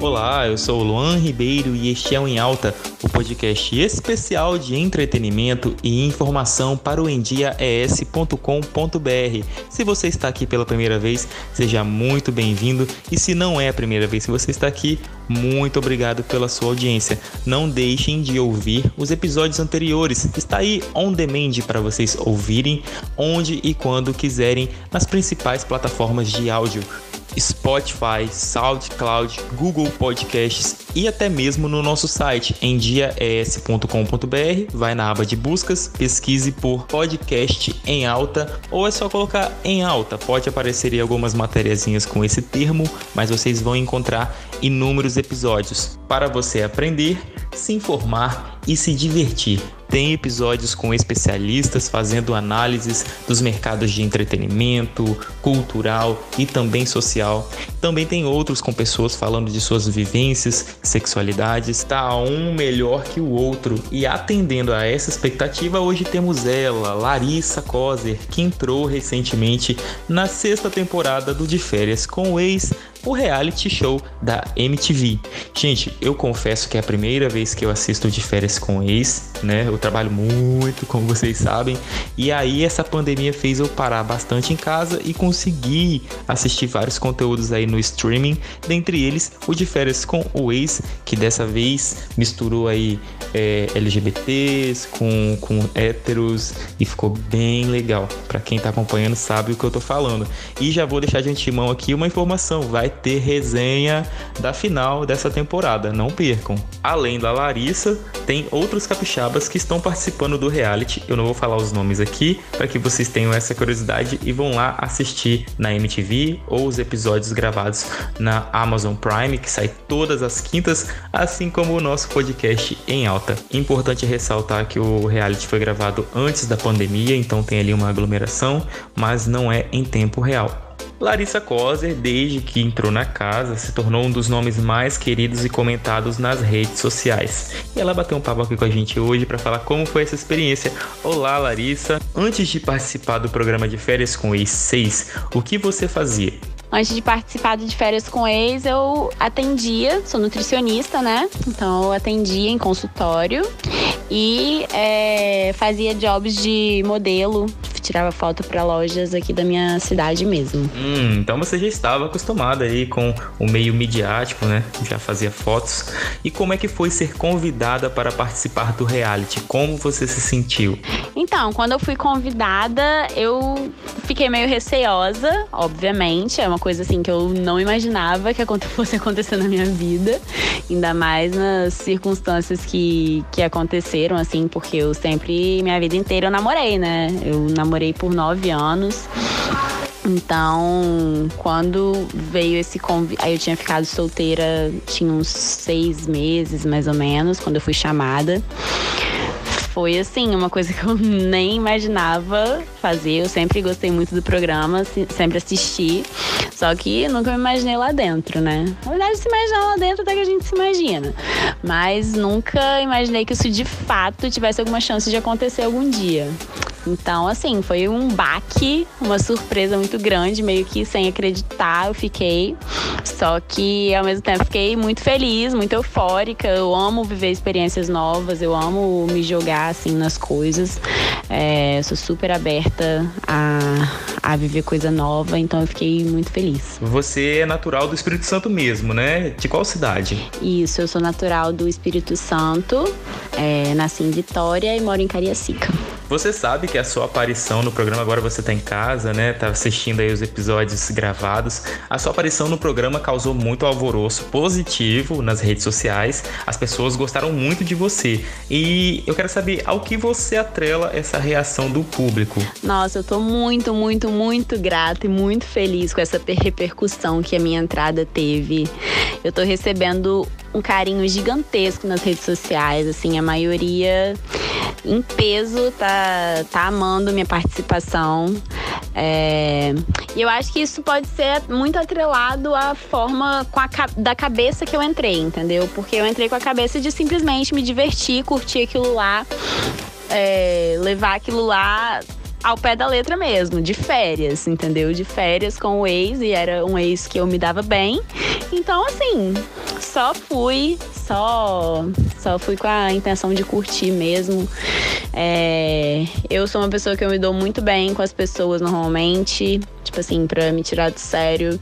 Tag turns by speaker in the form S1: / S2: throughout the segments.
S1: Olá, eu sou o Luan Ribeiro e este é o Em Alta, o podcast especial de entretenimento e informação para o endiaes.com.br. Se você está aqui pela primeira vez, seja muito bem-vindo e se não é a primeira vez que você está aqui, muito obrigado pela sua audiência. Não deixem de ouvir os episódios anteriores. Está aí on demand para vocês ouvirem onde e quando quiserem nas principais plataformas de áudio. Spotify, SoundCloud, Google Podcasts e até mesmo no nosso site em diaes.com.br. Vai na aba de buscas, pesquise por podcast em alta ou é só colocar em alta. Pode aparecer aí algumas matériazinhas com esse termo, mas vocês vão encontrar inúmeros episódios para você aprender, se informar e se divertir. Tem episódios com especialistas fazendo análises dos mercados de entretenimento, cultural e também social. Também tem outros com pessoas falando de suas vivências, sexualidades. Está um melhor que o outro. E atendendo a essa expectativa, hoje temos ela, Larissa Kozer, que entrou recentemente na sexta temporada do De Férias com o ex o reality show da MTV. Gente, eu confesso que é a primeira vez que eu assisto de férias com ex, né? Eu trabalho muito, como vocês sabem, e aí essa pandemia fez eu parar bastante em casa e conseguir assistir vários conteúdos aí no streaming, dentre eles o de férias com o ex, que dessa vez misturou aí é, LGBTs com, com héteros e ficou bem legal. Para quem tá acompanhando sabe o que eu tô falando. E já vou deixar de antemão aqui uma informação, vai ter resenha da final dessa temporada, não percam. Além da Larissa, tem outros capixabas que estão participando do reality. Eu não vou falar os nomes aqui para que vocês tenham essa curiosidade e vão lá assistir na MTV ou os episódios gravados na Amazon Prime, que sai todas as quintas, assim como o nosso podcast em alta. Importante ressaltar que o reality foi gravado antes da pandemia, então tem ali uma aglomeração, mas não é em tempo real. Larissa Koser, desde que entrou na casa, se tornou um dos nomes mais queridos e comentados nas redes sociais. E ela bateu um papo aqui com a gente hoje para falar como foi essa experiência. Olá, Larissa. Antes de participar do programa de férias com ex 6, o que você fazia?
S2: Antes de participar de férias com ex, eu atendia, sou nutricionista, né? Então eu atendia em consultório e é, fazia jobs de modelo, tirava foto para lojas aqui da minha cidade mesmo.
S1: Hum, então você já estava acostumada aí com o meio midiático, né? Já fazia fotos. E como é que foi ser convidada para participar do reality? Como você se sentiu?
S2: Então, quando eu fui convidada, eu fiquei meio receosa, obviamente. É uma coisa assim que eu não imaginava que fosse acontecer na minha vida. Ainda mais nas circunstâncias que, que aconteceram, assim, porque eu sempre, minha vida inteira, eu namorei, né? Eu namorei por nove anos. Então, quando veio esse convite, aí eu tinha ficado solteira, tinha uns seis meses mais ou menos, quando eu fui chamada foi assim, uma coisa que eu nem imaginava fazer. Eu sempre gostei muito do programa, sempre assisti. Só que nunca me imaginei lá dentro, né? Na verdade, se imaginar lá dentro até que a gente se imagina. Mas nunca imaginei que isso de fato tivesse alguma chance de acontecer algum dia. Então, assim, foi um baque, uma surpresa muito grande, meio que sem acreditar, eu fiquei. Só que ao mesmo tempo fiquei muito feliz, muito eufórica. Eu amo viver experiências novas, eu amo me jogar assim nas coisas. É, sou super aberta a, a viver coisa nova, então eu fiquei muito feliz.
S1: Você é natural do Espírito Santo mesmo, né? De qual cidade?
S2: Isso, eu sou natural do Espírito Santo, é, nasci em Vitória e moro em Cariacica.
S1: Você sabe que a sua aparição no programa, agora você tá em casa, né? Tá assistindo aí os episódios gravados. A sua aparição no programa causou muito alvoroço positivo nas redes sociais. As pessoas gostaram muito de você. E eu quero saber ao que você atrela essa reação do público.
S2: Nossa, eu tô muito, muito, muito grata e muito feliz com essa repercussão que a minha entrada teve. Eu tô recebendo um carinho gigantesco nas redes sociais, assim, a maioria em peso tá, tá amando minha participação. É, e eu acho que isso pode ser muito atrelado à forma com a, da cabeça que eu entrei, entendeu? Porque eu entrei com a cabeça de simplesmente me divertir, curtir aquilo lá, é, levar aquilo lá ao pé da letra mesmo, de férias, entendeu? De férias com o ex, e era um ex que eu me dava bem. Então, assim, só fui, só, só fui com a intenção de curtir mesmo. É, eu sou uma pessoa que eu me dou muito bem com as pessoas normalmente, tipo assim, pra me tirar do sério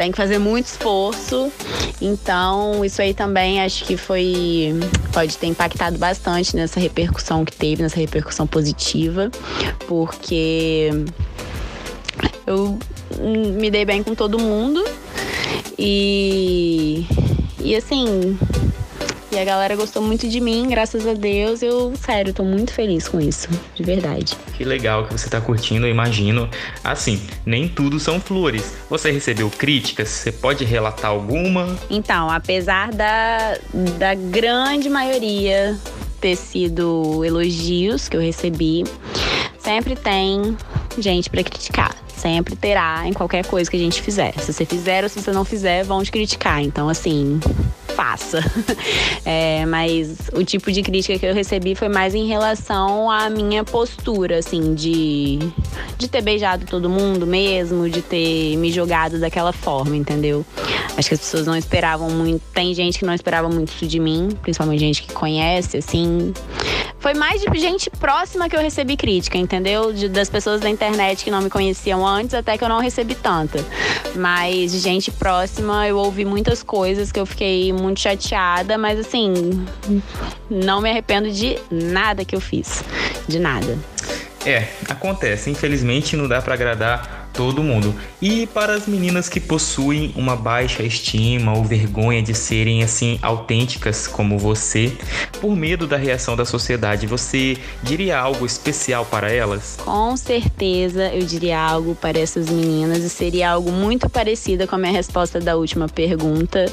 S2: tem que fazer muito esforço. Então, isso aí também acho que foi. pode ter impactado bastante nessa repercussão que teve, nessa repercussão positiva, porque eu me dei bem com todo mundo e. E assim, e a galera gostou muito de mim, graças a Deus. Eu, sério, tô muito feliz com isso, de verdade.
S1: Que legal que você tá curtindo, eu imagino. Assim, nem tudo são flores. Você recebeu críticas? Você pode relatar alguma?
S2: Então, apesar da, da grande maioria ter sido elogios que eu recebi, sempre tem gente para criticar. Sempre terá em qualquer coisa que a gente fizer. Se você fizer ou se você não fizer, vão te criticar. Então, assim, faça. É, mas o tipo de crítica que eu recebi foi mais em relação à minha postura, assim, de, de ter beijado todo mundo mesmo, de ter me jogado daquela forma, entendeu? Acho que as pessoas não esperavam muito. Tem gente que não esperava muito isso de mim, principalmente gente que conhece, assim. Foi mais de gente próxima que eu recebi crítica, entendeu? De, das pessoas da internet que não me conheciam antes, até que eu não recebi tanta. Mas de gente próxima, eu ouvi muitas coisas que eu fiquei muito chateada, mas assim, não me arrependo de nada que eu fiz. De nada.
S1: É, acontece. Infelizmente não dá para agradar todo mundo. E para as meninas que possuem uma baixa estima ou vergonha de serem assim autênticas como você, por medo da reação da sociedade, você diria algo especial para elas?
S2: Com certeza eu diria algo para essas meninas e seria algo muito parecido com a minha resposta da última pergunta,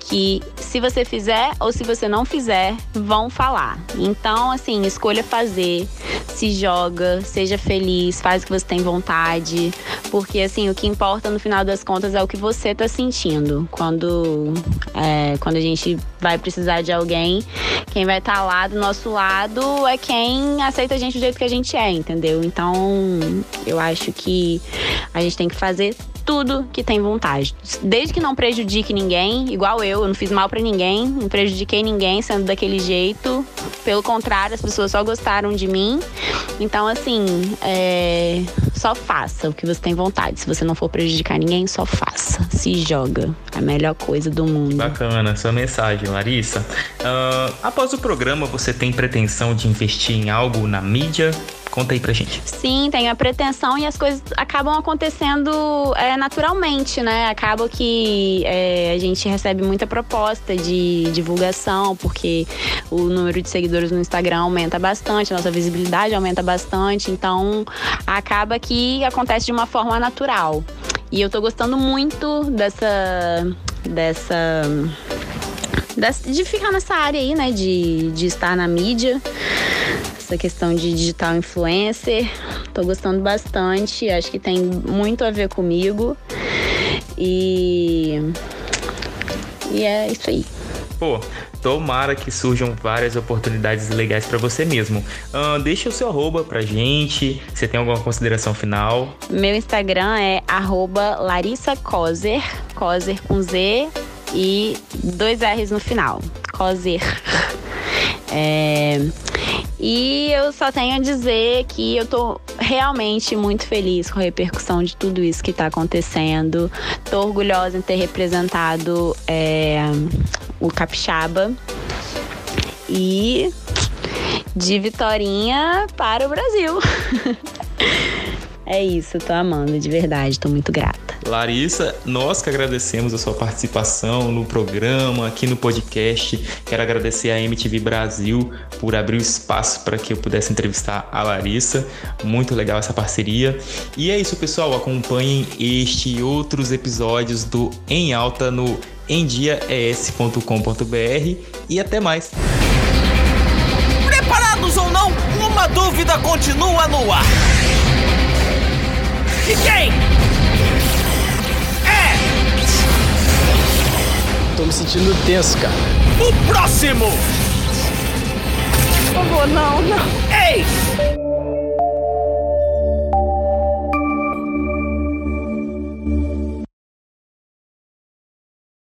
S2: que se você fizer ou se você não fizer, vão falar. Então, assim, escolha fazer, se joga, seja feliz, faz o que você tem vontade, porque assim, o que importa no final das contas é o que você tá sentindo. Quando, é, quando a gente vai precisar de alguém, quem vai estar tá lá do nosso lado é quem aceita a gente do jeito que a gente é, entendeu? Então, eu acho que a gente tem que fazer tudo que tem vontade. Desde que não prejudique ninguém, igual eu, eu não fiz mal para ninguém, não prejudiquei ninguém sendo daquele jeito. Pelo contrário, as pessoas só gostaram de mim. Então, assim, é... só faça o que você tem vontade. Se você não for prejudicar ninguém, só faça. Se joga. A melhor coisa do mundo.
S1: Bacana, sua mensagem, Larissa. Uh, após o programa, você tem pretensão de investir em algo na mídia? Conta aí pra gente.
S2: Sim, tem a pretensão e as coisas acabam acontecendo é, naturalmente, né? Acaba que é, a gente recebe muita proposta de divulgação, porque o número de seguidores no Instagram aumenta bastante, nossa visibilidade aumenta bastante, então acaba que acontece de uma forma natural. E eu tô gostando muito dessa. dessa de ficar nessa área aí, né? De, de estar na mídia essa questão de digital influencer. Tô gostando bastante, acho que tem muito a ver comigo. E. E é isso aí.
S1: Pô, tomara que surjam várias oportunidades legais para você mesmo. Uh, deixa o seu arroba pra gente. Você tem alguma consideração final?
S2: Meu Instagram é arroba Larissa Coser, Coser com Z e dois R's no final. Coser. É, e eu só tenho a dizer que eu tô realmente muito feliz com a repercussão de tudo isso que tá acontecendo. Tô orgulhosa em ter representado é, o Capixaba. E de Vitorinha para o Brasil. é isso, tô amando, de verdade, tô muito grata.
S1: Larissa, nós que agradecemos a sua participação no programa, aqui no podcast. Quero agradecer a MTV Brasil por abrir o espaço para que eu pudesse entrevistar a Larissa. Muito legal essa parceria. E é isso, pessoal. Acompanhem este e outros episódios do Em Alta no endiaes.com.br e até mais.
S3: Preparados ou não, uma dúvida continua no ar. E quem?
S4: Sentindo tenso, cara.
S3: O próximo!
S2: Por favor, não, não.
S3: Ei!